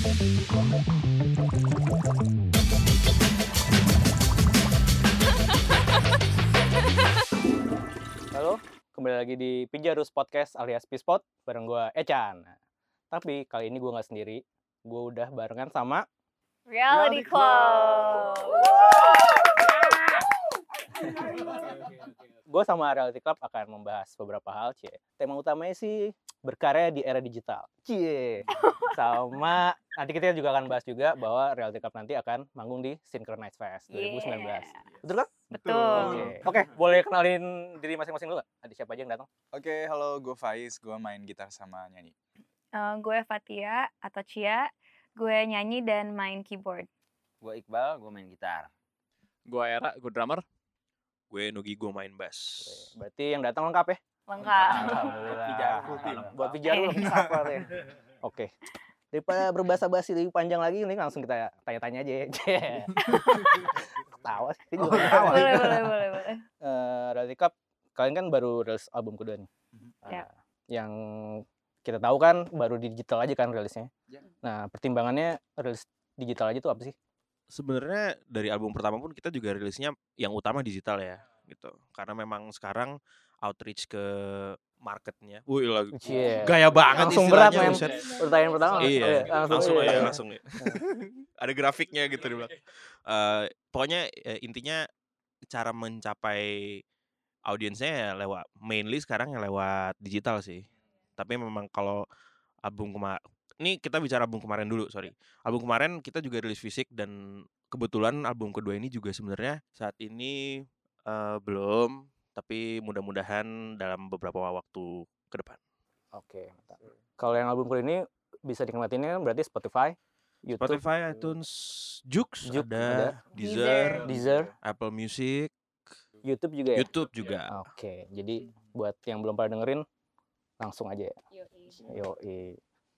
Halo, kembali lagi di Pijarus Podcast alias Pispot bareng gue Echan. Tapi kali ini gue nggak sendiri, gue udah barengan sama Reality Club. gue sama Reality Club akan membahas beberapa hal, cie. Tema utamanya sih berkarya di era digital, cie. Sama nanti kita juga akan bahas juga bahwa Reality Club nanti akan manggung di Synchronize Fest 2019. Yeah. Betul kan? Betul. Oke, oke, boleh kenalin diri masing-masing dulu? Ada siapa aja yang datang? Oke, halo, gue Faiz. Gue main gitar sama nyanyi. Eh, gue Fatia atau Cia. Gue nyanyi dan main keyboard. Gue Iqbal, gue main gitar. Gue Era, gue drummer. Gue Nugi, gue main bass. Oke, berarti yang datang lengkap ya? Lengkap. Alhamdulillah. Buat pijaru lengkap ya. Oke. Daripada berbahasa basi lebih panjang lagi, ini langsung kita tanya-tanya aja ya. Ketawa sih, juga ketawa. boleh, boleh, boleh, boleh. Eh, Reality Cup, kalian kan baru rilis album kedua nih. Ya. Eh, Yang kita tahu kan baru digital aja kan rilisnya. Ya. Nah, pertimbangannya rilis digital aja tuh apa sih? Sebenarnya dari album pertama pun kita juga rilisnya yang utama digital ya, gitu. Karena memang sekarang outreach ke marketnya. Wih, lagu Cie. gaya banget Langsung berat, men. buset. Pertanyaan pertama Iya, langsung, iya, ya, iya. langsung ya. Ada grafiknya gitu di belakang. Eh, pokoknya eh, intinya cara mencapai audiensnya ya lewat mainly sekarang ya lewat digital sih. Tapi memang kalau album kemarin ini kita bicara album kemarin dulu, sorry. Album kemarin kita juga rilis fisik dan kebetulan album kedua ini juga sebenarnya saat ini eh, belum, tapi mudah-mudahan dalam beberapa waktu ke depan. Oke. mantap. Kalau yang album kedua ini bisa dinikmatinnya berarti Spotify, YouTube, Spotify, iTunes, Joox, Joox ada, ada. Deezer, Deezer, Apple Music, YouTube juga ya. YouTube juga. Oke, jadi buat yang belum pada dengerin langsung aja ya. Yo,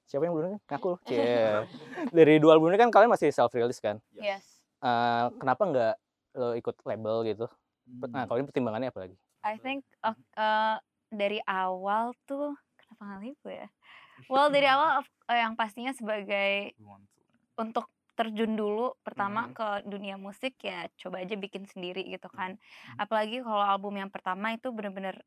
siapa yang belum dengerin? Ngaku. loh. Cie. Dari dua album ini kan kalian masih self release kan? Yes. Eh, kenapa nggak lo ikut label gitu? Hmm. Nah, kalau ini pertimbangannya apa lagi? I think uh, uh, dari awal tuh kenapa nggak libur ya? Well dari awal of- uh, yang pastinya sebagai untuk terjun dulu pertama Mhm. ke dunia musik ya coba aja bikin sendiri gitu kan. Mhm. Apalagi kalau album yang pertama itu bener-bener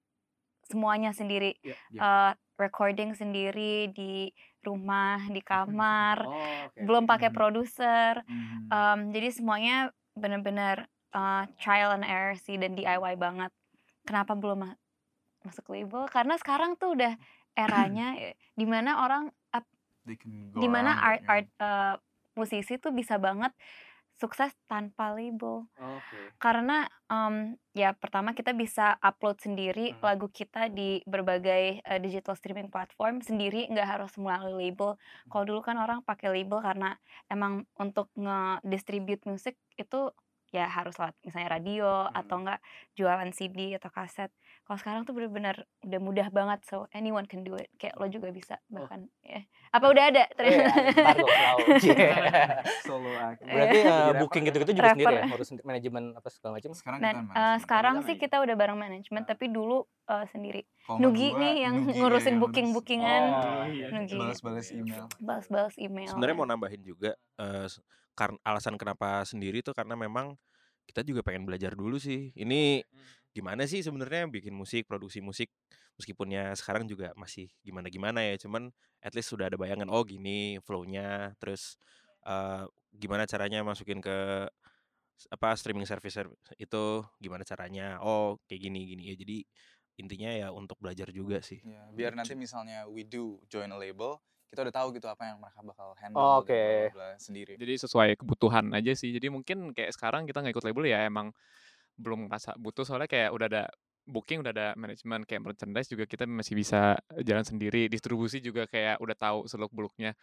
semuanya sendiri. Iya, iya. Uh, recording sendiri di rumah, di kamar, Oh, oke. belum pakai Mhm. produser. Mhm. Um, jadi semuanya benar-benar uh, trial and error sih dan DIY banget. Kenapa belum ma- masuk label? Karena sekarang tuh udah eranya eh, di mana orang di mana art it, ya. art uh, musisi tuh bisa banget sukses tanpa label. Karena um, ya pertama kita bisa upload sendiri Mhm. lagu kita di berbagai uh, digital streaming platform sendiri nggak harus melalui label. Kalau dulu kan orang pakai label karena emang untuk nge-distribute musik itu ya harus lewat misalnya radio atau enggak jualan CD atau kaset. Kalau sekarang tuh bener-bener udah mudah banget so anyone can do it. Kayak lo juga bisa bahkan ya. Apa udah ada Oh, iya, ternyata? tahu. Cie. Solo act. Berarti Iya. eh, Jadi booking rapper gitu-gitu juga sendiri ya? Rapper. Harus manajemen apa segala macam? Sekarang Dan kita eh, management. sekarang sih kita udah bareng manajemen tapi dulu eh, sendiri. Sama Nugi gua, nih yang Nugi, ngurusin iya, booking-bookingan. Oh, iya. Nugi. Balas-balas email. Balas-balas email. Sebenarnya mau nambahin juga eh, s- karena alasan kenapa sendiri tuh karena memang kita juga pengen belajar dulu sih. Ini gimana sih sebenarnya bikin musik, produksi musik meskipun ya sekarang juga masih gimana-gimana ya, cuman at least sudah ada bayangan oh gini flow-nya, terus eh, gimana caranya masukin ke apa streaming service ser- itu gimana caranya. Oh, kayak gini gini ya. Jadi intinya ya untuk belajar juga sih. Ya, biar nanti misalnya we do join a label, kita udah tahu gitu apa yang mereka bakal handle Oh, gitu, bla, sendiri. Jadi sesuai kebutuhan aja sih. Jadi mungkin kayak sekarang kita nggak ikut label ya emang belum ngerasa butuh soalnya kayak udah ada booking udah ada manajemen kayak merchandise juga kita masih bisa jalan sendiri distribusi juga kayak udah tahu seluk beluknya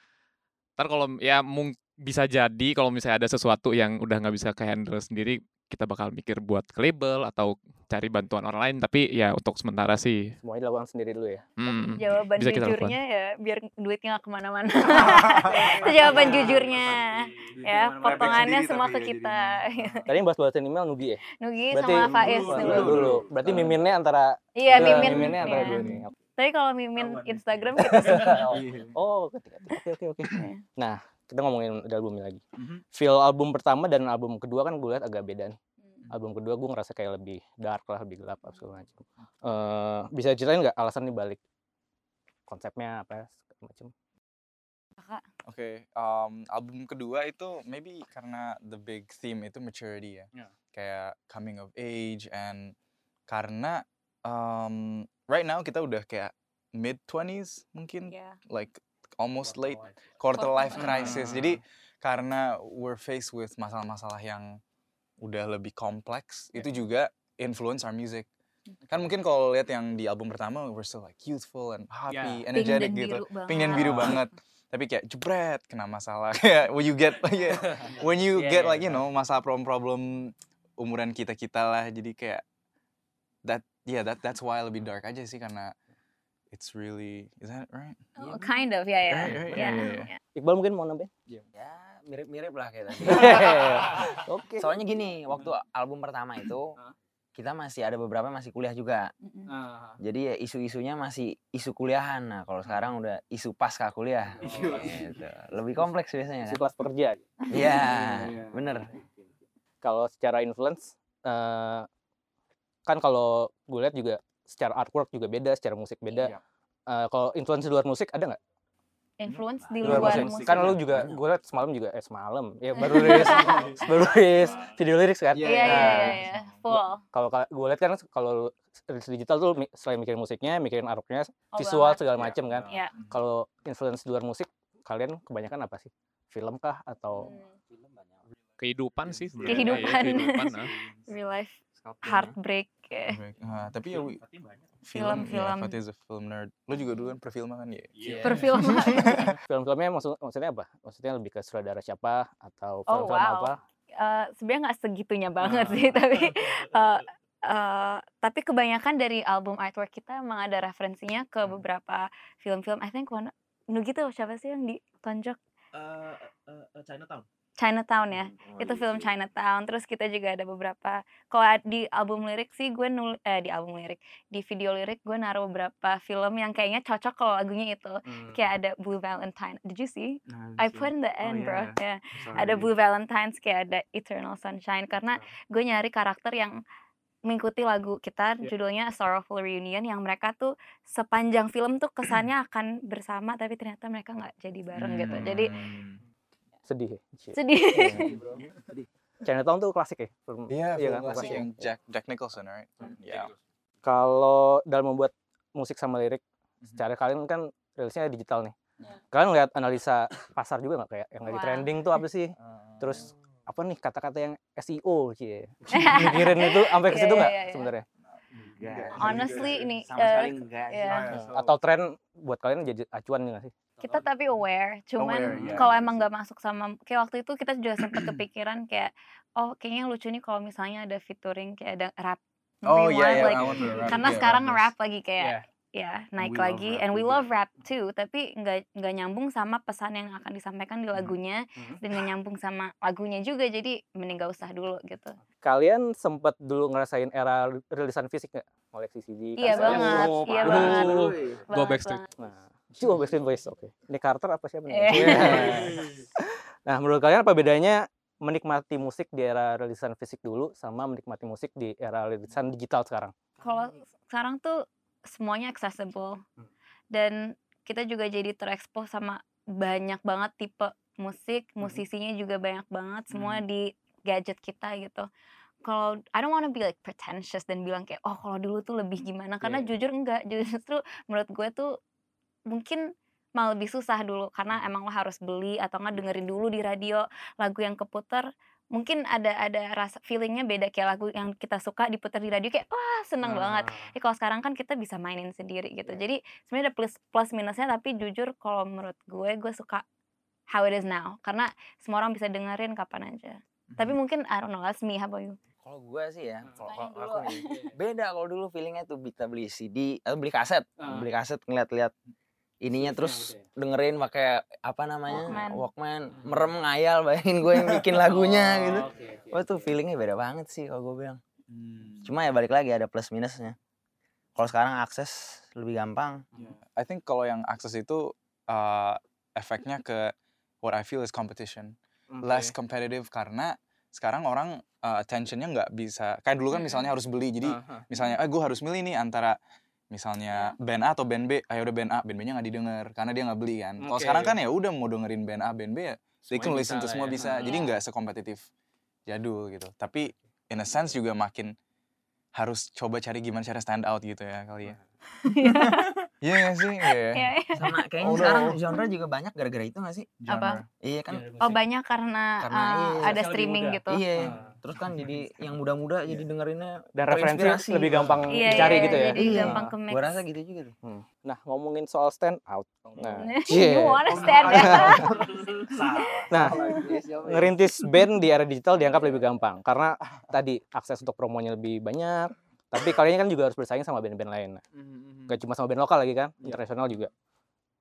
ntar kalau ya mung bisa jadi kalau misalnya ada sesuatu yang udah nggak bisa ke handle sendiri kita bakal mikir buat ke label atau cari bantuan orang lain tapi ya untuk sementara sih Semuanya dilakukan sendiri dulu ya. hmm, Jawaban bisa kita lakukan. jujurnya ya biar duitnya nggak ke mana-mana. Itu jawaban jujurnya. Ya, potongannya semua ke ya kita. Tadi yang bahas-bahasin email Nugi ya? Nugi Berarti sama Faiz dulu, dulu. dulu. Berarti miminnya antara Iya, Mimin. miminnya antara iya. dua nih. Tapi kalau Mimin Instagram kita. Oh, oke oke oke oke. Iya. Nah, kita ngomongin dari albumnya lagi. Mhm. Feel album pertama dan album kedua kan gue lihat agak beda nih. Hmm. Album kedua gue ngerasa kayak lebih dark lah, lebih gelap apa segala macam. Eh, bisa ceritain nggak alasan nih balik konsepnya apa segala macam? Kakak, Oke, um, album kedua itu maybe karena the big theme itu maturity ya. Ya. Kayak coming of age and karena um, right now kita udah kayak mid 20s mungkin ya. like almost late quarter life crisis. Ah. Jadi karena we're faced with masalah-masalah yang udah lebih kompleks, itu juga influence our music. Kan mungkin kalau lihat yang di album pertama we're still like youthful and happy, Pink energetic gitu. biru banget. Pink dan biru banget. Tapi kayak jebret kena masalah kayak when you get yeah, when you Yeah, get yeah, like you know masalah problem-problem umuran kita-kita lah. Jadi kayak that yeah that that's why lebih dark aja sih karena it's really is that right? Oh, kind of, ya ya. Right, right, Ya, yeah, yeah, ya. Iqbal mungkin mau nambahin? Ya mirip-mirip lah kayak tadi. Oke. Soalnya gini, waktu album pertama itu kita masih ada beberapa yang masih kuliah juga. Mm-mm. Jadi ya isu-isunya masih isu kuliahan. Nah, kalau sekarang udah isu pasca kuliah. Gitu. Lebih kompleks biasanya kan. kelas pekerja. Iya, bener. Kalau secara influence, eh, kan kalau gue lihat juga secara artwork juga beda, secara musik beda. Iya. Eh, kalau influence di luar musik ada nggak? Influence di Luar luar musik. musik. Kan lu juga, gue lihat semalam juga, eh semalam, ya baru rilis, baru rilis video lirik kan? Iya iya Nah, iya iya. Full. Kalau gue lihat kan kalau rilis digital tuh selain mikirin musiknya, mikirin artworknya, Oh, visual banget. segala macem kan. Iya. Kalau influence di luar musik, kalian kebanyakan apa sih? Film kah atau Hmm. Kehidupan sih sebenarnya. Kehidupan. Iya, kehidupan nah. Real life heartbreak. ya. Ah, tapi ya we- Film, film, film. ya, is a film nerd. Lo juga dulu kan perfilman kan ya? Perfilman. film-filmnya maksud maksudnya apa? Maksudnya lebih ke sutradara siapa atau Oh, film-film wow. apa? Eh, sebenarnya nggak segitunya banget sih tapi eh, eh, tapi kebanyakan dari album artwork kita emang ada referensinya ke beberapa film-film I think one nu gitu siapa sih yang ditonjok Chinatown. Chinatown ya. Oh, itu iya film. Chinatown terus kita juga ada beberapa kalau di album lirik sih gue nul eh di album lirik di video lirik gue naruh beberapa film yang kayaknya cocok kalau lagunya itu. Kayak ada Blue Valentine. Did you see? I put in the end bro. ya ada Blue Valentines kayak ada Eternal Sunshine karena gue nyari karakter yang mengikuti lagu kita judulnya A Sorrowful Reunion yang mereka tuh sepanjang film tuh kesannya akan bersama tapi ternyata mereka nggak jadi bareng gitu. Jadi Hmm. Sedih ya? Cie. sedih Chinatown tuh klasik ya? Film, Iya, film kan? klasik Klasik. yang Jack Jack Nicholson, right? Yeah. Kalau dalam membuat musik sama lirik, Mhm. secara kalian kan rilisnya digital nih. Iya. Kalian lihat analisa pasar juga nggak kayak yang lagi Wah. trending tuh apa sih? Terus apa nih kata-kata yang SEO cie? Mikirin itu sampai ke Iya, situ iya, nggak iya, iya. sebenarnya? honestly ini Sama eh, sekali enggak sih. ya. Atau tren buat kalian jadi acuan nggak sih? Kita tapi aware cuman Aware, iya. kalau emang nggak masuk sama kayak waktu itu kita juga sempat kepikiran kayak oh kayaknya lucu nih kalau misalnya ada featuring kayak ada rap Oh iya, iya. like, want to rap, karena yeah, sekarang rappers. rap lagi kayak Iya. ya naik we lagi rap and we love rap too tapi nggak nggak nyambung sama pesan yang akan disampaikan di lagunya Mhm. dan nggak nyambung sama lagunya juga jadi mending gak usah dulu gitu Kalian sempet dulu ngerasain era rilisan fisik nggak? Koleksi CD? iya banget iya banget Go banget, Backstreet. Nah, Cuma Backstreet Boys, oke. Ini Carter apa siapa nih? Eh. Iya. nah, menurut kalian apa bedanya menikmati musik di era rilisan fisik dulu sama menikmati musik di era rilisan digital sekarang? kalau sekarang tuh semuanya accessible dan kita juga jadi terekspos sama banyak banget tipe musik musisinya juga banyak banget semua di gadget kita gitu kalau I don't wanna be like pretentious dan bilang kayak oh kalau dulu tuh lebih gimana karena Iya. jujur enggak justru menurut gue tuh mungkin malah lebih susah dulu karena emang lo harus beli atau nggak dengerin dulu di radio lagu yang keputar mungkin ada ada rasa feelingnya beda kayak lagu yang kita suka diputar di radio kayak wah seneng banget Ah. Ya kalau sekarang kan kita bisa mainin sendiri gitu. Jadi sebenarnya ada plus plus minusnya tapi jujur kalau menurut gue gue suka how it is now karena semua orang bisa dengerin kapan aja. Tapi mungkin I don't know, that's me, how about you? Kalau gue sih ya, kalau aku nih, beda kalau dulu feelingnya tuh kita beli CD atau beli kaset, Ah. beli kaset ngeliat-liat ininya terus dengerin pakai apa namanya Walkman. Walkman, merem ngayal bayangin gue yang bikin lagunya gitu. Oh, oke, oke. Wah tuh feelingnya beda banget sih kalau gue bilang. Hmm. Cuma ya balik lagi ada plus minusnya. Kalau sekarang akses lebih gampang. I think kalau yang akses itu uh, efeknya ke what I feel is competition less competitive karena sekarang orang uh, attentionnya nggak bisa kayak dulu kan misalnya harus beli jadi Aha. misalnya eh gue harus milih nih antara misalnya band A atau band B ayo udah band A band B nya nggak didengar karena dia nggak beli kan kalau Oke. sekarang kan ya udah mau dengerin band A band B ya they can listen to semua ya. bisa Ah. jadi Iya. nggak sekompetitif jadul gitu tapi in a sense juga makin harus coba cari gimana cara stand out gitu ya kali ya iya nggak sih Iya. Iya, iya. Sama kayaknya Oh, sekarang no. genre juga banyak gara-gara itu gak sih? Apa? Iya kan. Oh banyak karena, Karena uh, iya, ada streaming gitu. Iya. Ah. Terus kan jadi yang muda-muda jadi dengerinnya dan referensi lebih gampang Iya, dicari iya, gitu ya? jadi Iya. gampang ke. Gua rasa gitu juga tuh. nah ngomongin soal stand out. Nah you yeah. wanna stand out? nah ngerintis band di era digital dianggap lebih gampang karena tadi akses untuk promonya lebih banyak tapi kalian kan juga harus bersaing sama band-band lain. Nah, gak cuma sama band lokal lagi kan internasional juga.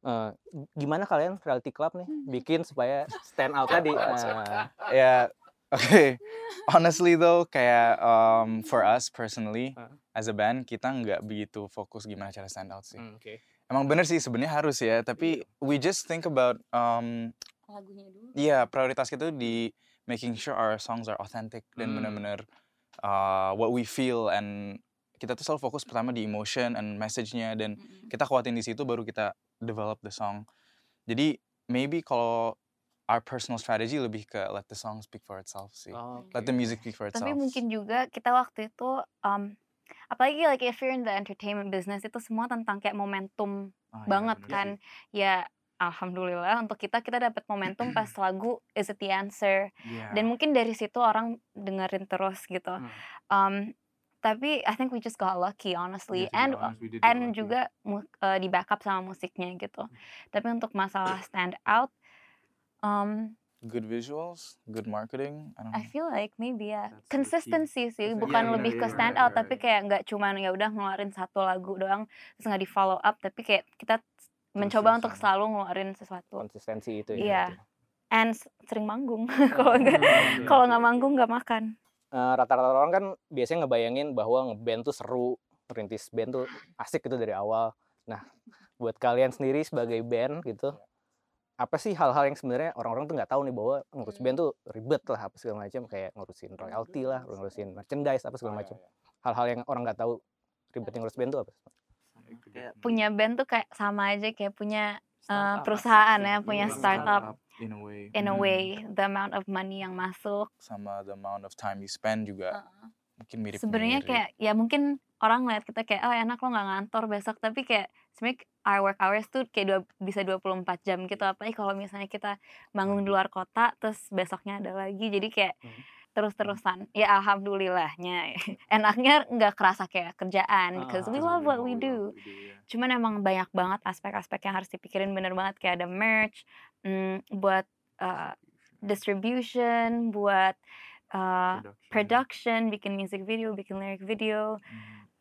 Eh, gimana kalian reality club nih? Bikin supaya stand out tadi. Nah, ya oke honestly though kayak um, for us personally Ah. as a band kita nggak begitu fokus gimana cara stand out sih hmm, oke emang bener sih sebenarnya harus ya tapi we just think about um, Lagunya dulu. Iya, prioritas kita tuh di making sure our songs are authentic dan Hmm. benar-benar uh, what we feel and kita tuh selalu fokus pertama di emotion and message-nya dan Mm-mm. kita kuatin di situ baru kita develop the song. Jadi maybe kalau our personal strategy lebih ke let the song speak for itself sih. Oke. Let the music speak for itself. Tapi mungkin juga kita waktu itu um, apalagi like if you're in the entertainment business itu semua tentang kayak momentum Ah, iya, banget bener kan. sih. Ya alhamdulillah untuk kita kita dapat momentum pas lagu Is It The Answer Iya. dan mungkin dari situ orang dengerin terus gitu. Hmm. Um, tapi I think we just got lucky honestly Yeah, and honest, and lucky. juga uh, di backup sama musiknya gitu. Tapi untuk masalah stand out um, good visuals, good marketing. I don't I feel like maybe ya That's consistency sih Iya, bukan bener, lebih iya, ke stand iya, out tapi iya. kayak nggak cuman ya udah ngeluarin satu lagu doang terus nggak di follow up tapi kayak kita mencoba untuk selalu ngeluarin sesuatu konsistensi itu Iya. ya berarti. and sering manggung kalau nggak Hmm, kalau oke, nggak oke. manggung nggak makan Eh, rata-rata orang kan biasanya ngebayangin bahwa ngeband tuh seru, merintis band tuh asik gitu dari awal. Nah, buat kalian sendiri sebagai band gitu, apa sih hal-hal yang sebenarnya orang-orang tuh nggak tahu nih bahwa ngurus band tuh ribet lah apa segala macam kayak ngurusin royalti lah, ngurusin merchandise apa segala macam. Hal-hal yang orang nggak tahu ribetnya ngurus band tuh apa? punya band tuh kayak sama aja kayak punya uh, perusahaan ya punya startup in a way. in a Hmm. way the amount of money yang masuk Sama the amount of time you spend juga mungkin mirip. sebenarnya kayak ya mungkin orang ngeliat kita kayak oh enak lo nggak ngantor besok. Tapi kayak sebenarnya our work hours tuh kayak dua, bisa 24 jam gitu. Apalagi kalau misalnya kita manggung di luar kota terus besoknya ada lagi jadi kayak Hmm. terus-terusan. Ya alhamdulillahnya. Enaknya nggak kerasa kayak kerjaan because we Ah, love what we do. cuman emang banyak banget aspek-aspek yang harus dipikirin. Bener banget kayak ada merch mm, buat uh, distribution buat uh, production. bikin music video bikin lyric video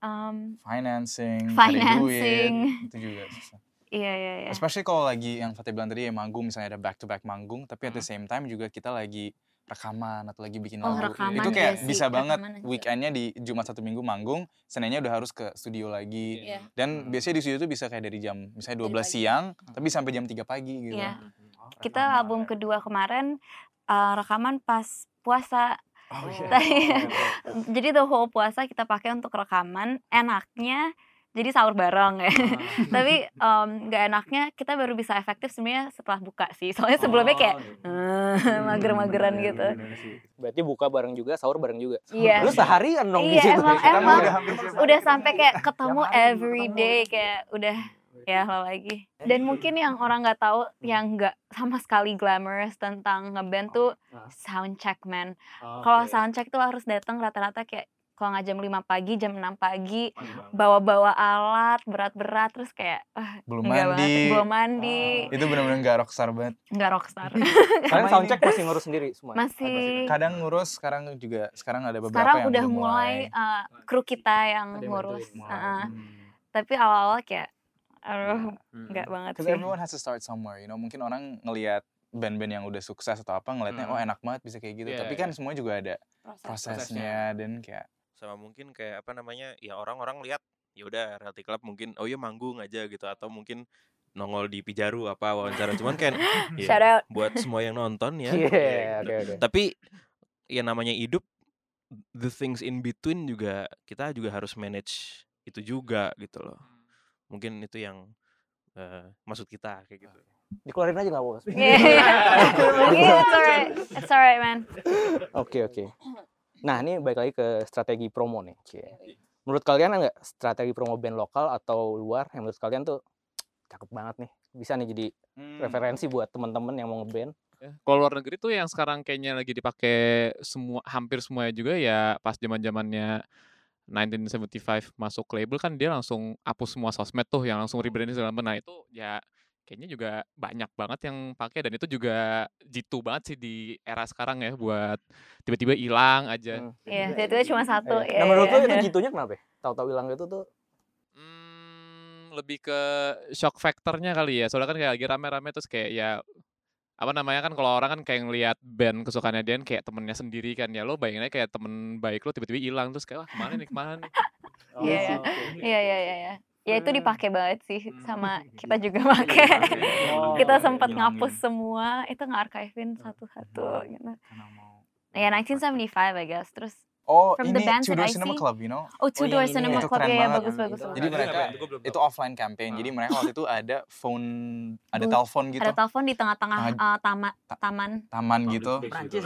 um, financing, cari Financing. duit, itu juga susah. iya iya iya Especially kalau lagi yang Fatih bilang tadi ya manggung misalnya ada back to back manggung, tapi at the Hmm. same time juga kita lagi rekaman atau lagi bikin Oh, lagu. rekaman itu kayak sih, bisa banget weekendnya di Jumat satu minggu manggung, Seninnya udah harus ke studio lagi. Iya. Dan Hmm. biasanya di studio tuh bisa kayak dari jam misalnya 12 pagi. siang, tapi sampai jam 3 pagi gitu. Iya. kita album kedua kemarin uh, rekaman pas puasa Oh iya. jadi the whole puasa kita pakai untuk rekaman enaknya jadi sahur bareng ya tapi em, nggak enaknya kita baru bisa efektif sebenarnya setelah buka sih soalnya sebelumnya kayak eh, mager-mageran Bener, gitu bener. Berarti buka bareng juga, sahur bareng juga. Iya. Lu seharian dong di Iya, situ. emang- emang. udah udah sampai kayak ketemu every day kayak udah ya lo lagi dan mungkin yang orang nggak tahu yang nggak sama sekali glamorous tentang ngeband tuh Ah. sound check man kalau Oke. sound check tuh harus datang rata-rata kayak kalau nggak jam 5 pagi jam 6 pagi Oh, bawa-bawa alat berat-berat terus kayak ah, Belum enggak banget, mandi. belum mandi Itu bener-bener gak rockstar banget. nggak rockstar Kalian soundcheck masih ngurus sendiri semua? masih Kadang ngurus, sekarang juga sekarang ada beberapa sekarang yang udah mulai uh, kru kita yang ngurus. Hmm. tapi awal-awal kayak aduh Hmm. nggak banget Because sih everyone has to start somewhere, you know. Mungkin orang ngelihat band-band yang udah sukses atau apa ngelihatnya Hmm. oh enak banget bisa kayak gitu. Iya, Tapi iya. kan semua juga ada Proses. prosesnya dan kayak sama mungkin kayak apa namanya ya orang-orang lihat ya udah reality club mungkin oh ya manggung aja gitu atau mungkin nongol di Pijaru apa wawancara cuman kan ya, Shout out. buat semua yang nonton ya. Iya, ya oke oke. Tapi ya namanya hidup the things in between juga kita juga harus manage itu juga gitu loh. Mungkin itu yang eh, maksud kita kayak gitu. Dikeluarin aja nggak bos? Yeah, yeah. Yeah, it's alright. It's alright, man. Oke oke. Nah ini balik lagi ke strategi promo nih. Menurut kalian ada nggak strategi promo band lokal atau luar yang menurut kalian tuh cakep banget nih? Bisa nih jadi Hmm. referensi buat teman-teman yang mau ngeband. Ya, Kalau luar negeri tuh yang sekarang kayaknya lagi dipakai semua hampir semuanya juga ya pas zaman-zamannya 1975 masuk label kan dia langsung hapus semua sosmed tuh yang langsung rebranding segala macam. Nah itu ya kayaknya juga banyak banget yang pakai dan itu juga jitu banget sih di era sekarang ya buat tiba-tiba hilang aja. Hmm. Iya, itu cuma satu. Iya. Iya, Nah menurut iya. lu itu jitunya kenapa? ya? Tahu-tahu hilang gitu tuh. Hmm, lebih ke shock factornya kali ya. Soalnya kan kayak lagi rame-rame terus kayak ya apa namanya kan kalau orang kan kayak ngelihat band kesukaannya dia kayak temennya sendiri kan ya lo bayangin aja kayak temen baik lo tiba-tiba hilang terus kayak wah ke mana nih ke mana nih Iya, iya. Iya, iya, iya, iya. Ya itu dipakai banget sih sama kita juga pakai. Oh, kita iya, sempat ngapus semua, itu nge-archivein satu-satu gitu. Ya 1975 I guess. Terus Oh, From the ini bands Two that Door Cinema see, Club, you know? oh Two yang Door ini Cinema Itu Club ya, bagus bagus. Itu bagus. Jadi mereka itu offline campaign. Jadi mereka waktu itu ada phone, ada telepon gitu, Ada telepon di tengah-tengah Tengah- eh, taman ta- taman. taman gitu,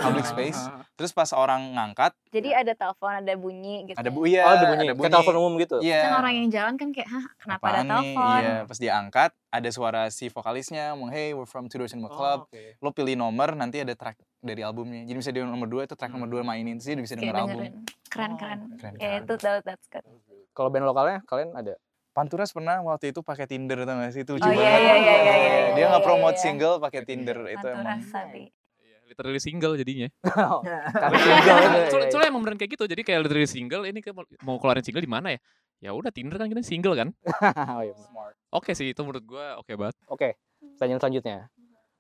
public Ah. space. Terus pas orang ngangkat, Jadi ada telepon, ada bunyi gitu. ada ya. bu iya, Oh ada bunyi. ada Kayak telepon umum gitu. Iya. Kan orang yang jalan kan kayak, hah kenapa ada telepon? Iya, pas dia angkat ada suara si vokalisnya ngomong, "Hey, we're from Two Door Cinema Club." Lo pilih nomor, nanti ada track dari albumnya. Jadi misalnya dia nomor 2 itu track nomor 2 mainin, terus dia bisa denger album. dengerin. Keren keren. Keren Ya itu that, that's good. Kalau band lokalnya kalian ada? Panturas pernah waktu itu pakai Tinder tau gak sih? Itu lucu Oh, iya, banget. iya, iya, iya, iya, Dia iya, nggak iya, promote iya. single pakai Tinder itu Pantura emang. Sabi. Iya, literally single jadinya Karena single itu. soalnya, ya, soalnya emang beneran kayak gitu jadi kayak literally single ini mau- keluarin single di mana ya ya udah Tinder kan kita single kan Oh, iya. Oke sih itu menurut gua oke banget Oke, pertanyaan selanjutnya.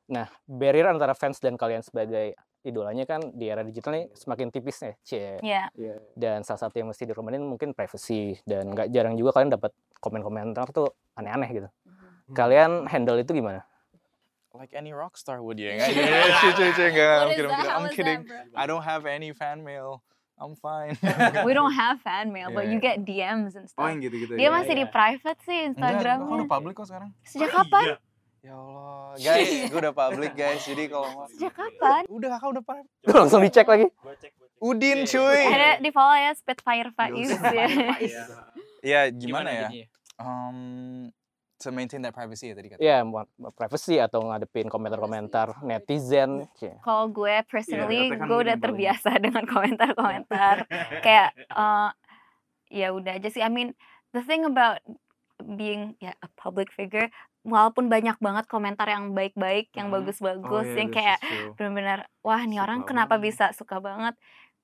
Nah, barrier antara fans dan kalian sebagai idolanya kan di era digital nih semakin tipis nih, cie. Iya. Dan salah satu yang mesti direkomenin mungkin privacy dan nggak jarang juga kalian dapat komen-komentar tuh aneh-aneh gitu. Kalian handle itu gimana? Like any rock star would ya nggak? Cuy, cuy, cuy, nggak. I'm kidding, I'm kidding. I'm kidding. bro? I don't have any fan mail. I'm fine. We don't have fan mail, but you Yeah. get DMs and Oh stuff. yang gitu-gitu. Dia ya. masih di private sih Enggak, Instagramnya. udah public kok sekarang. Sejak kapan? Ya Allah, guys, gue udah public guys. Jadi kalau mau Sejak kapan? udah kakak udah public. Langsung dicek lagi. Udin cuy. Ada di follow ya Spitfire Faiz ya. Ya gimana ya? Um, to maintain that privacy ya tadi kata. Ya, mau- mau privacy atau ngadepin komentar-komentar netizen. cie. Kalau gue personally, katakan gue udah terbiasa dengan komentar-komentar. Kayak eh, ya udah aja sih. I mean, the thing about being ya a public figure, walaupun banyak banget komentar yang baik-baik, yang Mhm. bagus-bagus, Oh, yang kayak benar-benar wah nih orang kenapa bisa suka banget.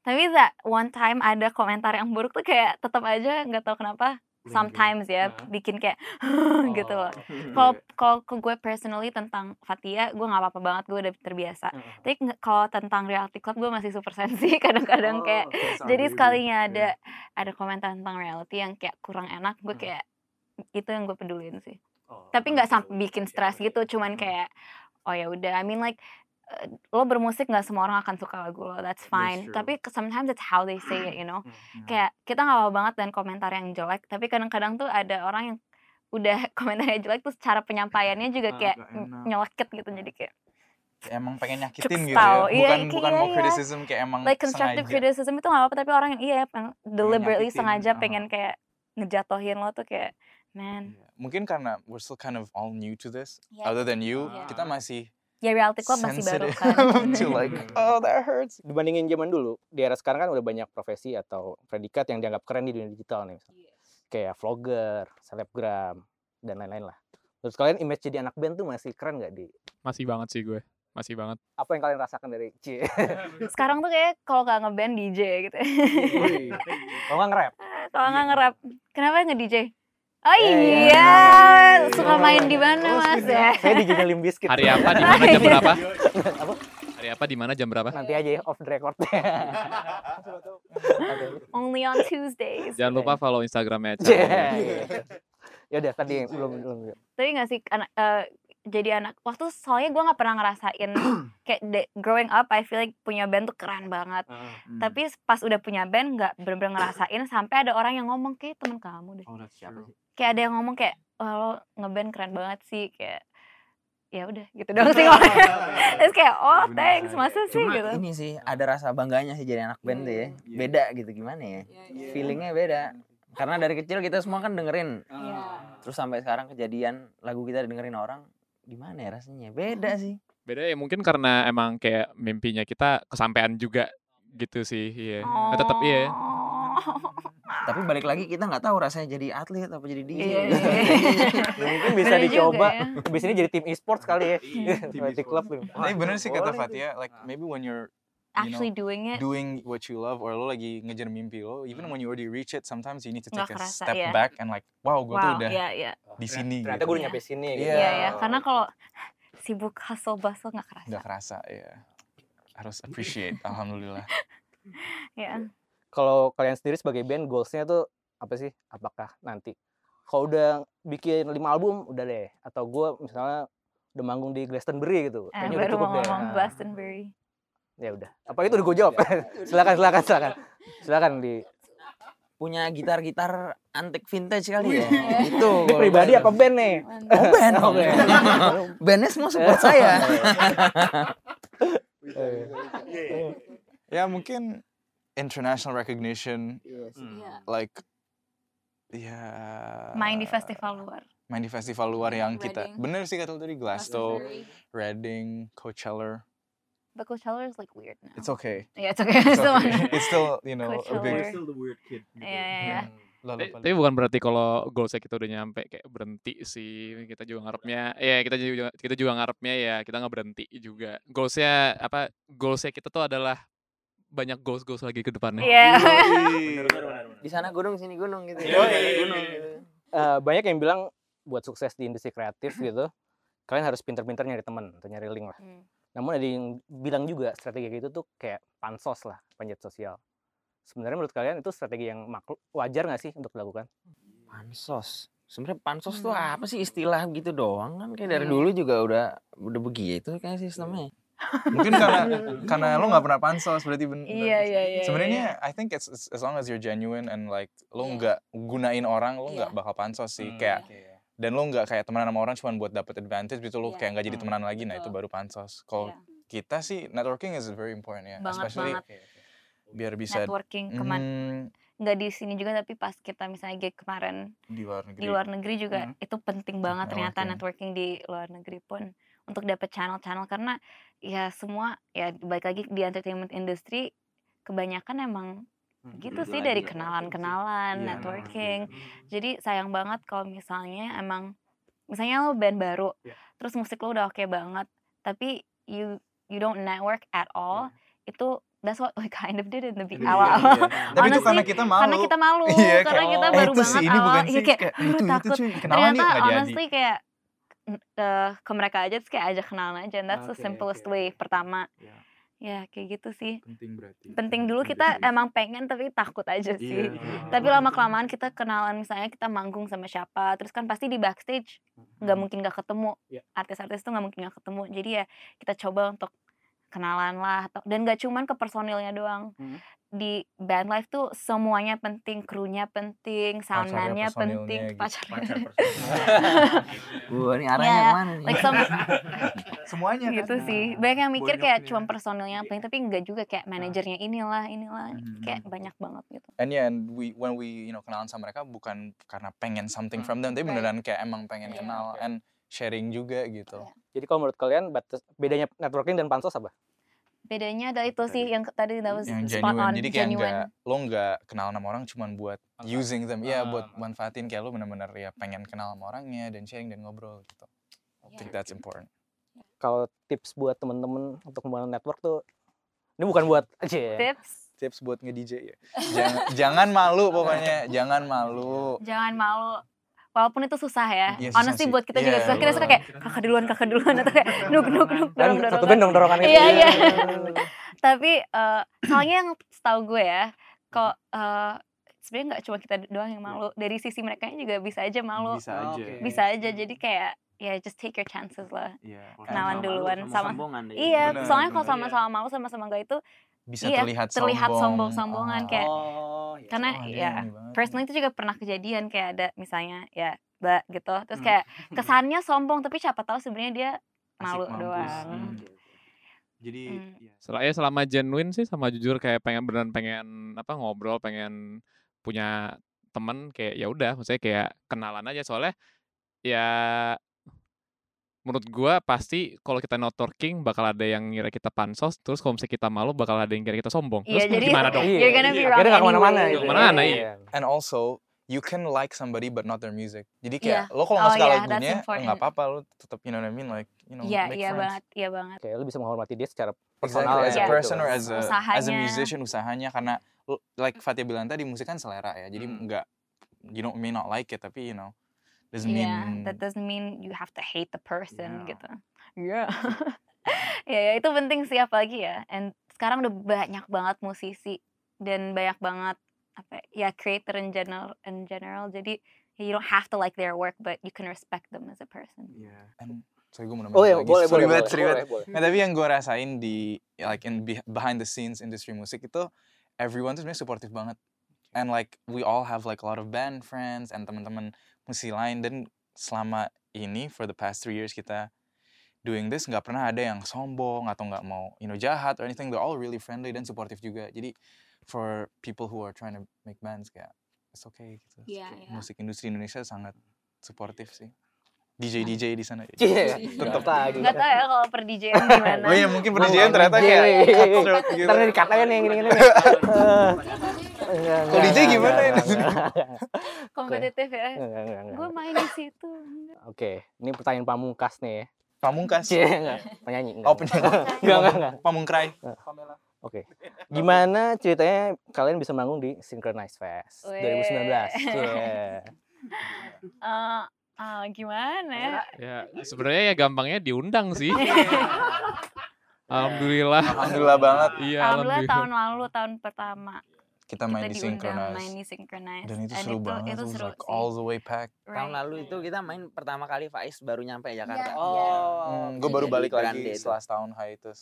Tapi that one time ada komentar yang buruk tuh kayak tetap aja nggak tahu kenapa sometimes ya bikin kayak gitu loh. Kalau kalau ke gue personally tentang Fatia, gue nggak apa-apa banget, gue udah terbiasa. Tapi nge- kalau tentang reality club gue masih super sensi kadang-kadang kayak jadi sekalinya ada ada komentar tentang reality yang kayak kurang enak, gue kayak itu yang gue pedulin sih. Tapi nggak sampai bikin stres gitu, cuman kayak oh ya udah. I mean like lo bermusik nggak semua orang akan suka lagu lo, that's fine. true. Tapi sometimes it's how they say it, you know. Hmm. Kayak kita nggak apa banget dan komentar yang jelek, tapi kadang-kadang tuh ada orang yang udah komentarnya jelek terus cara penyampaiannya juga Ah, kayak enak. nyelekit gitu jadi kayak emang pengen nyakitin gitu ya. Iya, Bukan kayak bukan iya, mau iya. criticism kayak emang like constructive sengaja. criticism itu nggak apa-apa tapi orang yang iya yang deliberately nyakitin, sengaja ah. pengen kayak ngejatohin lo tuh kayak man Iya. Mungkin karena we're still kind of all new to this. Yeah. Other than you, Yeah. kita masih ya reality club masih baru kan to like, oh that hurts. Dibandingin zaman dulu, di era sekarang kan udah banyak profesi atau predikat yang dianggap keren di dunia digital nih. misalnya. Kayak vlogger, selebgram, dan lain-lain lah. Terus kalian image jadi anak band tuh masih keren nggak di masih banget sih gue masih banget apa yang kalian rasakan dari Cie? sekarang tuh kayak kalau nggak ngeband DJ gitu Kalau nggak nge-rap? kalau nggak nge-rap kenapa nge DJ oh Eh, iya suka main di mana mas ya Saya di Gina Limp Bizkit. hari apa di mana jam berapa Apa? hari apa di mana jam berapa Nanti aja ya, off the record. only on Tuesdays jangan lupa follow instagramnya. Cak. Ya udah tadi belum belum. Tapi nggak sih anak eh, jadi anak waktu soalnya gue nggak pernah ngerasain kayak de- growing up I feel like punya band tuh keren banget. Ah. Hmm. Tapi pas udah punya band nggak bener-bener ngerasain sampai ada orang yang ngomong kayak temen kamu deh. Oh, siapa sih? Kayak ada yang ngomong kayak wah lo ngeband keren banget sih kayak ya udah gitu dong sih. Terus kayak oh Bener. thanks masa sih Cuma gitu. ini sih ada rasa bangganya sih jadi anak band tuh ya. Beda gitu gimana ya? Feelingnya beda. Karena dari kecil kita semua kan dengerin. Iya. Terus sampai sekarang kejadian lagu kita dengerin orang gimana ya rasanya? Beda sih. Beda ya mungkin karena emang kayak mimpinya kita kesampaian juga gitu sih. Iya. Nah, tetap iya. Oh. Tapi balik lagi kita nggak tahu rasanya jadi atlet apa jadi DJ. Iya, iya, iya. Ya, mungkin bisa Bener dicoba. ya. Ini jadi tim e-sports kali ya. tim Magic Club. Tapi bener sih kata Fatia, like maybe when you're Actually doing it doing what you love or lo lagi ngejar mimpi lo, even when you already reach it, sometimes you need to Nggak take a kerasa, step iya. back and like, wow, gue tuh wow udah ya ya di sini. Ternyata gitu. gue udah nyampe sini gitu. Iya. Iya ya, karena kalau sibuk hustle bustle nggak kerasa. Nggak kerasa, ya. Harus appreciate, alhamdulillah. Ya. Kalau kalian sendiri sebagai band goalsnya tuh apa sih? Apakah nanti kalau udah bikin lima album udah deh atau gue misalnya udah manggung di Glastonbury gitu. Eh, Kayaknya udah baru cukup mau deh. ngomong Nah, Glastonbury. Ya udah. Apa itu udah gue jawab? silakan silakan silakan. Silakan di Punya gitar-gitar antik vintage kali ya. Iya. Itu. ini pribadi apa band nih? Oh band. Oh, band. Bandnya semua support saya. Ya mungkin international recognition, Iya. like ya Main di festival luar. main di festival luar yang kita Reading. bener sih kata tadi Glasgow, Reading, Coachella. But Coachella is like weird now. It's okay. Yeah, it's okay. It's, Still okay. it's still you know a Coachella. big. Still Iya, iya, iya. Lalu Tapi, tapi bukan berarti kalau goalsnya kita udah nyampe kayak berhenti sih. Kita juga ngarepnya, ya kita juga kita juga ngarepnya ya kita nggak berhenti juga. Goalsnya apa? Goalsnya kita tuh adalah banyak goals goals lagi ke depannya. Iya. Di sana gunung sini gunung gitu. Yoi. Gunung gitu. Eh, banyak yang bilang buat sukses di industri kreatif gitu, kalian harus pinter-pinter nyari teman atau nyari link lah. Hmm. Namun ada yang bilang juga strategi kayak gitu tuh kayak pansos lah, panjat sosial. Sebenarnya menurut kalian itu strategi yang makhluk wajar nggak sih untuk dilakukan? Pansos. Sebenarnya pansos tuh Hmm. apa sih istilah gitu doang kan kayak dari Iya. dulu juga udah udah begitu kayak sistemnya. mungkin karena karena lo nggak pernah pansos berarti ben Iya, iya, iya. sebenarnya I think it's, it's as long as you're genuine and like lo Iya. nggak gunain orang lo Iya. nggak bakal pansos sih Hmm, kayak oke. Dan lo nggak kayak temenan sama orang cuma buat dapet advantage gitu lo Iya. kayak nggak jadi Hmm. temenan lagi nah itu baru pansos kalau Iya. kita sih networking is very important ya Banget, especially banget. biar bisa Networking ke mana? mm, Nggak di sini juga tapi pas kita misalnya gig kemarin di luar negeri di luar negeri juga Hmm. itu penting banget ternyata Networking. networking di luar negeri pun untuk dapat channel-channel karena ya semua ya balik lagi di entertainment industry kebanyakan emang gitu sih dari kenalan-kenalan, Iya. networking. Jadi sayang banget kalau misalnya emang misalnya lo band baru, Iya. terus musik lo udah oke banget, tapi you you don't network at all, itu that's what we kind of did in the be- Iya, awal-awal. tapi itu karena Honestly, kita malu Karena kita malu, Iya, karena kayak, kita "Eh, baru itu banget sih, ini awal, bukan iya sih." kayak, Kayak, "Aduh, "Itu- itu takut. cuy, kenalan Ternyata yuk," nggak jadi. honestly kayak eh, ke mereka aja terus kayak ajak kenalan aja, and that's the Oke, simplest oke, way pertama. Iya. Ya kayak gitu sih. penting berarti Penting dulu kita emang pengen tapi takut aja sih. Tapi lama kelamaan kita kenalan misalnya kita manggung sama siapa, terus kan pasti di backstage nggak mungkin nggak ketemu. Iya. Artis-artis tuh nggak mungkin nggak ketemu. Jadi ya kita coba untuk kenalan lah atau dan gak cuman ke personilnya doang. Hmm. Di band life tuh semuanya penting, krunya penting, soundman-nya penting, personilnya pacar. gitu. Wah, ini arahnya Iya, ke mana nih? like some semuanya kan? gitu sih. Banyak yang mikir kayak cuma personilnya yang penting, tapi enggak juga kayak manajernya inilah, inilah. Mhm. Kayak banyak banget gitu. and yeah and we when we you know kenalan sama mereka bukan karena pengen something from them tapi beneran kayak emang pengen Iya. kenal and sharing juga gitu Iya. Jadi kalau menurut kalian batas bedanya networking dan pansos apa? Bedanya adalah itu sih yang tadi that was yang spot genuine on, jadi kayak genuine. nggak lo nggak kenal sama orang cuman buat Manfaatin. using them ya Ah. buat manfaatin kayak lo bener-bener ya pengen kenal sama orangnya dan sharing dan ngobrol gitu I think that's important Kalau tips buat temen-temen untuk membangun network tuh ini bukan buat aja ya. Tips, tips buat nge DJ ya jangan jangan malu pokoknya jangan malu jangan malu. Walaupun itu susah ya. Iya, susah Honestly sih. buat kita juga Iya, susah. Kita iya. suka kayak kakak duluan, kakak duluan atau kayak nuk nuk nuk Kan dorong satu dorong. band dong dorongan gitu. Iya, iya. Tapi eh, soalnya yang setahu gue ya, kok eh, sebenarnya nggak cuma kita doang yang malu dari sisi mereka juga bisa aja malu Bisa Oh, aja. bisa aja jadi kayak ya just take your chances lah Iya. Kenalan Sama duluan sama- sombongan deh. iya Bener, soalnya kalau sama-sama malu sama-sama enggak itu Bisa Iya, terlihat terlihat sombong. sombong-sombongan, Oh. kayak Oh, iya. karena Oh, ya personally itu juga pernah kejadian kayak ada misalnya ya mbak gitu terus Hmm. kayak kesannya sombong tapi siapa tahu sebenarnya dia Asik malu mampus. doang Hmm. Jadi Hmm. ya. Sel- ya selama genuine sih sama jujur kayak pengen beneran pengen apa ngobrol pengen punya temen kayak ya udah maksudnya kayak kenalan aja soalnya ya menurut gua pasti kalau kita networking bakal ada yang ngira kita pansos terus kalau misalnya kita malu bakal ada yang kira kita sombong terus Iya, jadi gimana dong You're gonna be Iya, wrong akhirnya nggak ke mana-mana gitu. Ke mana-mana, Iya. And also you can like somebody but not their music. Jadi Iya. kayak lo kalau Oh, nggak suka yeah, lagunya, nggak apa-apa lo tetap you know what I mean like you know iya make iya friends. banget iya banget Kayak lu bisa menghormati dia secara Exactly, personal as ya, a Iya. person gitu. or as a as a Usahanya. musician usahanya karena lo- like Fatia bilang tadi musik kan selera ya. Jadi Hmm. nggak you don't may not like it tapi you know doesn't Iya, mean that doesn't mean you have to hate the person Yeah. gitu. Iya. ya, ya, itu penting sih apalagi ya. And sekarang udah banyak banget musisi dan banyak banget apa ya creator in general in general. Jadi you don't have to like their work but you can respect them as a person. And sorry gue mau nambahin Oh iya, lagi. boleh, Sorry boleh, banget, boleh, sorry boleh, boleh. Nah, tapi yang gue rasain di like in be- behind the scenes industri musik itu everyone tuh sebenarnya supportive banget. And like we all have like a lot of band friends and teman-teman musisi lain dan selama ini for the past three years kita doing this nggak pernah ada yang sombong atau nggak mau you know jahat or anything. They're all really friendly dan supportive juga. Jadi for people who are trying to make bands kayak it's okay gitu. Iya, Kayak iya. Musik industri Indonesia sangat supportive sih. DJ DJ di sana. Iya, Tetep tetap lagi. Nggak tahu ya kalau per DJ gimana. Oh iya mungkin Oh, perdijian ternyata DJ. kayak gitu. Ntar di cut aja nih yang gini-gini. Eh, Kalau DJ gimana ini? Kompetitif ya. Enggak, enggak, enggak. Gue main di situ. Enggak. Oke, ini pertanyaan pamungkas nih ya. Pamungkas. Cie, enggak. Penyanyi. enggak. Oh penyanyi. Enggak, enggak, enggak. Pamungkrai. Oke. Gimana ceritanya kalian bisa manggung di Synchronize Fest Weh. 2019? Cie. Eh, eh, gimana ya? ya sebenarnya ya gampangnya diundang sih alhamdulillah Alhamdulillah banget. iya Alhamdulillah alhamdulillah tahun lalu tahun pertama Kita main kita di diundang main Synchronize. di Synchronize. Dan itu And seru banget. Itu seru like sih. all the way packed. Tahun Right. lalu itu kita main pertama kali Faiz baru nyampe Jakarta. Iya. Oh. Hmm, gue baru balik lagi itu. setelah setahun hiatus.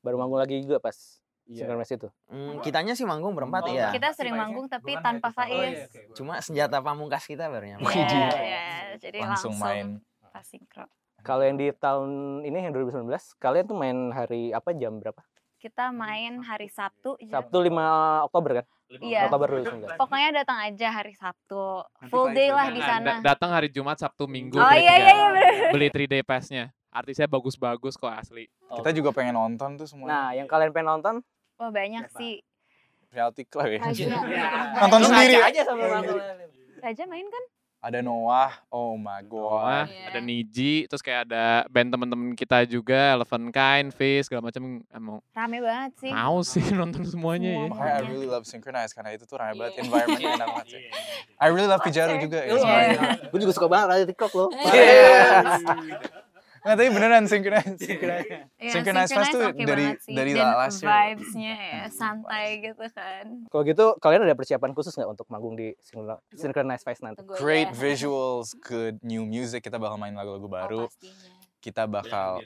Baru manggung lagi juga pas Iya. Synchronize itu. Hmm, kitanya sih manggung berempat Oh, ya. Kita sering manggung tapi tanpa Faiz. Cuma senjata pamungkas kita baru nyampe. Iya, Widih. iya. Jadi Langsung langsung, main. pas sinkro. Kalau yang di tahun ini yang 2019, kalian tuh main hari apa jam berapa? Kita main hari Sabtu. jam- Sabtu 5 Oktober kan? Iya. Oktober 2019. Pokoknya datang aja hari Sabtu. Full day lah di sana. da- datang hari Jumat Sabtu Minggu Oh beli iya iya iya bener. beli 3 day pass-nya artisnya bagus-bagus kok asli Kita juga pengen nonton tuh semua. Nah, yang kalian pengen nonton? Wah banyak sih. reality club ya. Raja. Nonton sendiri. aja sambil manggung. Raja main kan? Ada Noah. Oh my god. Iya. ada Niji, terus kayak ada band temen-temen kita juga, Eleven Kind, Face, segala macam. Emang Rame banget sih. mau sih nonton semuanya ya. Makanya I really love Synchronize karena itu tuh rame banget. Iya. Environment enak banget sih. I really love Pijaru juga. It's Iya. my- Gue juga suka banget radio TikTok lo. Yes. Nggak, tapi beneran Synchronize. Iya, Synchronize Fest tuh oke dari- banget sih. dari Dan last year. vibes-nya ya santai gitu kan. Kalau gitu, kalian ada persiapan khusus nggak untuk manggung di Synchronize Synchronize Fest nanti? Great aja. visuals, good new music. Kita bakal main lagu-lagu Oh, baru. pastinya. Kita bakal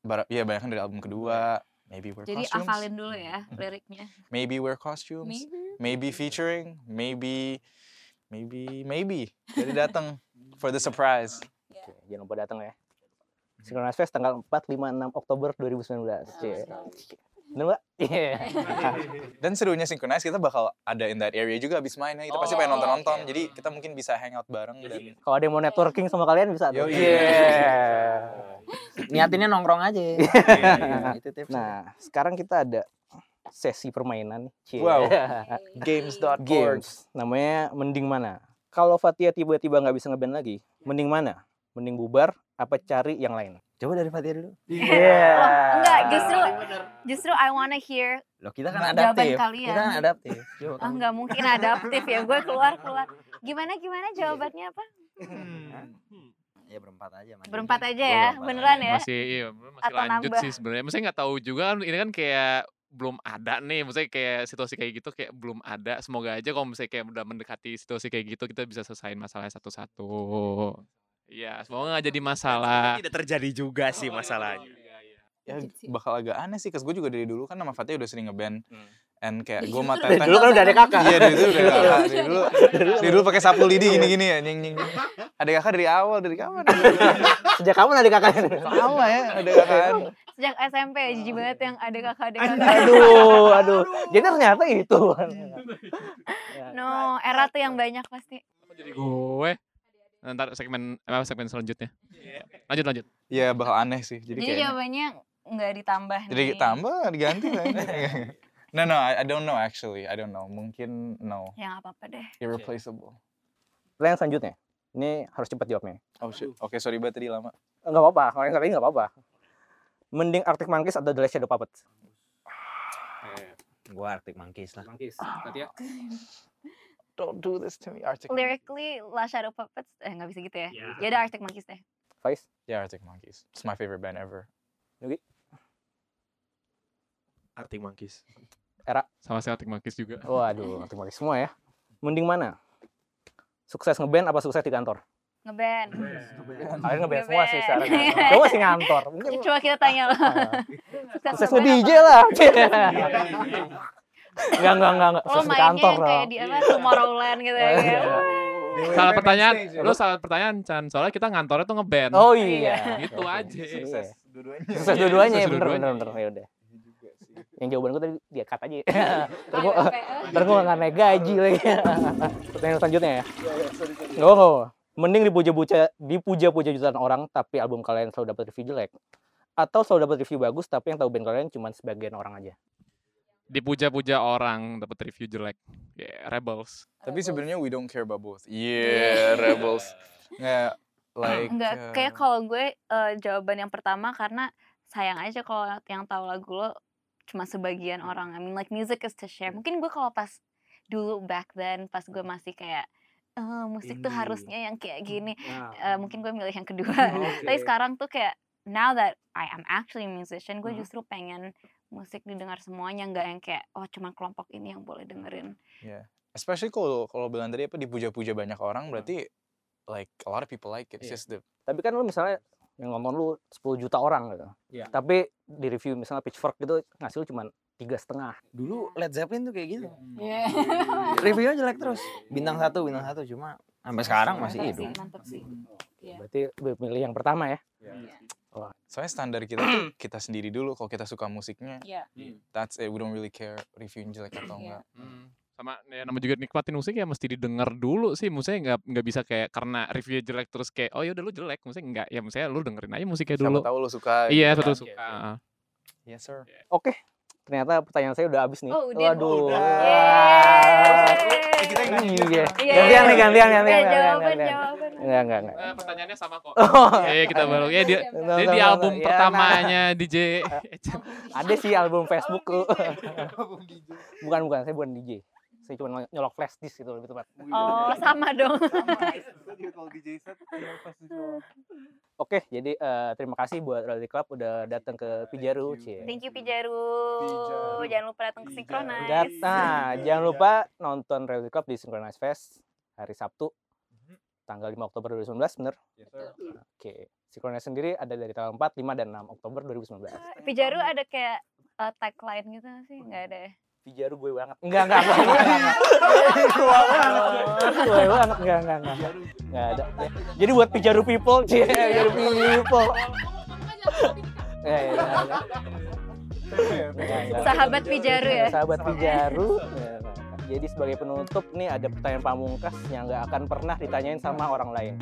bar- Iya, banyak dari album kedua. Maybe wear Jadi costumes. hafalin dulu ya liriknya. Maybe wear costumes. Maybe. Maybe featuring. Maybe maybe maybe. Jadi datang for the surprise. Oke, jangan lupa datang ya. Synchronize Fest tanggal 4, 5, 6 Oktober 2019. Cie. Bener nggak? Iya. Dan serunya Synchronize kita bakal ada in that area juga abis mainnya. Kita pasti pengen Oh, nonton-nonton. oke. Jadi kita mungkin bisa hangout bareng dan Kalau ada yang mau networking sama kalian bisa. Iya. Niatinnya nongkrong aja. itu tips. Nah, sekarang kita ada sesi permainan. Cie. Wow. games.org. Games. Namanya mending mana? Kalau Fatia tiba-tiba nggak bisa ngeband lagi, mending mana? Mending bubar apa cari yang lain? Coba dari Fatia dulu. Iya. Oh, enggak, justru justru I wanna hear Loh kita kan adaptif. kalian. Kita kan adaptif. Coba Oh kamu. nggak mungkin adaptif ya gue keluar keluar. Gimana gimana jawabannya apa? Ya berempat aja. Mas. Berempat aja ya, berempat beneran ya? Masih iya, masih Atau lanjut nambah? sih sebenarnya. Maksudnya nggak tahu juga kan ini kan kayak belum ada nih, maksudnya kayak situasi kayak gitu kayak belum ada. Semoga aja kalau misalnya kayak udah mendekati situasi kayak gitu kita bisa selesaiin masalahnya satu-satu. Iya, semoga nggak jadi masalah. Tidak terjadi juga sih masalahnya. ya bakal agak aneh sih, cause gue juga dari dulu kan sama Fatih udah sering ngeband, Hmm. and kayak gue sama Dari Teteh dulu kan udah ada kakak. Iya dari dulu udah ada kakak. Dari dulu, dari dulu pakai sapu lidi gini-gini ya, nying nying. Ada kakak dari awal, dari kapan? Sejak kapan ada kakaknya? Lama ya, ada kakak. Sejak SMP jijik banget yang ada kakak ada kakak. aduh, aduh. Jadi ternyata itu. No, era tuh yang banyak pasti. Jadi gue? Ntar segmen apa segmen selanjutnya. Lanjut lanjut. Iya bakal aneh sih. Jadi Jadi jawabannya nggak ditambah jadi nih. tambah diganti lah. No no, I, I don't know actually. I don't know. Mungkin no. Ya nggak apa-apa deh. Irreplaceable. Pertanyaan selanjutnya. Ini harus cepat jawabnya. Oh shit. Oke, sorry banget tadi lama. Enggak apa-apa, kalau yang tadi enggak apa-apa. Mending Arctic Monkeys atau The Last Shadow Puppets? Gua Arctic Monkeys lah. Monkeys. ya. Don't do this to me, Arctic. Lyrically, La Shadow Puppets, eh nggak bisa gitu ya. Ya udah Arctic Monkeys deh. Faiz? Yeah, Arctic Monkeys. It's my favorite band ever. Arctic Monkeys. Sama si Arctic Monkeys juga. Waduh, Arctic Monkeys semua ya. Mending mana? Sukses ngeband apa sukses di kantor? Ngeband. Kalian ngeband semua sih sekarang. Coba sih ngantor. Mungkin Coba kita tanya lah. sukses nge-DJ lah. Enggak, enggak, enggak, enggak. Oh Sukses di mainnya kantor kayak di apa Tomorrowland gitu ya. kayak, wah. Salah pertanyaan, lu salah pertanyaan Chan. Soalnya kita ngantornya tuh ngeband. Oh iya. Gitu Oke, aja. iya. Sukses dua-duanya. Sukses dua-duanya ya, bener, dua-duanya. bener, bener. Ya udah. Yang jawaban gue tadi dia cut aja. Ntar gue ntar gue nggak naik gaji lagi. Pertanyaan selanjutnya ya. Nggak apa Mending dipuja-puja dipuja-puja jutaan orang tapi album kalian selalu dapat review jelek atau selalu dapat review bagus tapi yang tahu band kalian cuma sebagian orang aja. Dipuja-puja orang dapat review jelek. Yeah, Rebels. Tapi sebenarnya we don't care about both. Yeah, rebels. Nggak like Enggak, uh, kayak kalau gue eh, jawaban yang pertama karena sayang aja kalau yang tahu lagu lo cuma sebagian orang. I mean like music is to share. Mungkin gue kalau pas dulu back then pas gue masih kayak eh musik tuh Indie. harusnya yang kayak gini. Nah, Eh, mungkin gue milih yang kedua. Oke. Tapi sekarang tuh kayak now that I am actually a musician, gue Mhm. justru pengen musik didengar semuanya, nggak yang kayak oh cuma kelompok ini yang boleh dengerin. especially kalau kalau bilang tadi apa dipuja-puja banyak orang berarti like a lot of people like it. It's Iya. just the Tapi kan lu misalnya yang nonton lu 10 juta orang gitu. Iya. Tapi di review misalnya Pitchfork gitu ngasih lu cuma tiga setengah. Dulu Led Zeppelin tuh kayak gitu. Iya. Reviewnya jelek terus. Bintang satu, bintang satu cuma sampai sekarang masih Mantap hidup. sih, mantap sih. Iya. Berarti pilih yang pertama ya. Soalnya standar kita tuh kita sendiri dulu kalau kita suka musiknya Iya. that's it we don't really care reviewnya jelek atau Iya. enggak Hmm. Sama ya nama juga nikmatin musik ya mesti didengar dulu sih. Maksudnya nggak nggak bisa kayak karena reviewnya jelek terus kayak oh ya udah lu jelek. Maksudnya enggak ya maksudnya lu dengerin aja musiknya siapa dulu. tahu lo suka Iya, gitu betul kan. suka. yes sir Oke. Ternyata pertanyaan saya udah habis nih. Oh, udah. Waduh. Udah. Yeay. kita. Iya. Iya, Gantian nih, iya. gantian, Eh, gantian, gantian, jawaban, gantian. jawaban. Enggak, enggak, enggak. Eh, pertanyaannya sama kok. Oh, Iya kita baru ya dia dia di album. Ya, pertamanya DJ ada sih album Facebook bukan, bukan, saya bukan DJ. Saya cuma nyolok flash disk gitu lebih tepat. Oh, sama dong. Oke, jadi eh, terima kasih buat Rally Club udah datang ke Pijaru, Cie. Thank you Pijaru. Pijaru. Jangan lupa datang ke Synchronize. Dat- Nah, jangan lupa nonton Rally Club di Synchronize Fest hari Sabtu tanggal 5 Oktober 2019, bener? Oke. Synchronize sendiri ada dari tanggal 4, 5, dan 6 Oktober 2019. Pijaru ada kayak eh, tagline gitu nggak sih? Enggak ada ya? Pijaru gue banget. Enggak, enggak, enggak. enggak, enggak. Gue banget, enggak, enggak, enggak. Enggak ada. Jadi buat Pijaru people, cie, Pijaru people. Ya, ya, ya, ya. Enggak, enggak. Sahabat Pijaru ya? Sahabat. Ya, enggak. Jadi sebagai penutup nih ada pertanyaan pamungkas yang nggak akan pernah ditanyain sama orang lain.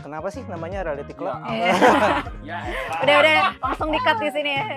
Kenapa sih namanya reality club? Iya. Udah udah langsung di cut di sini ya.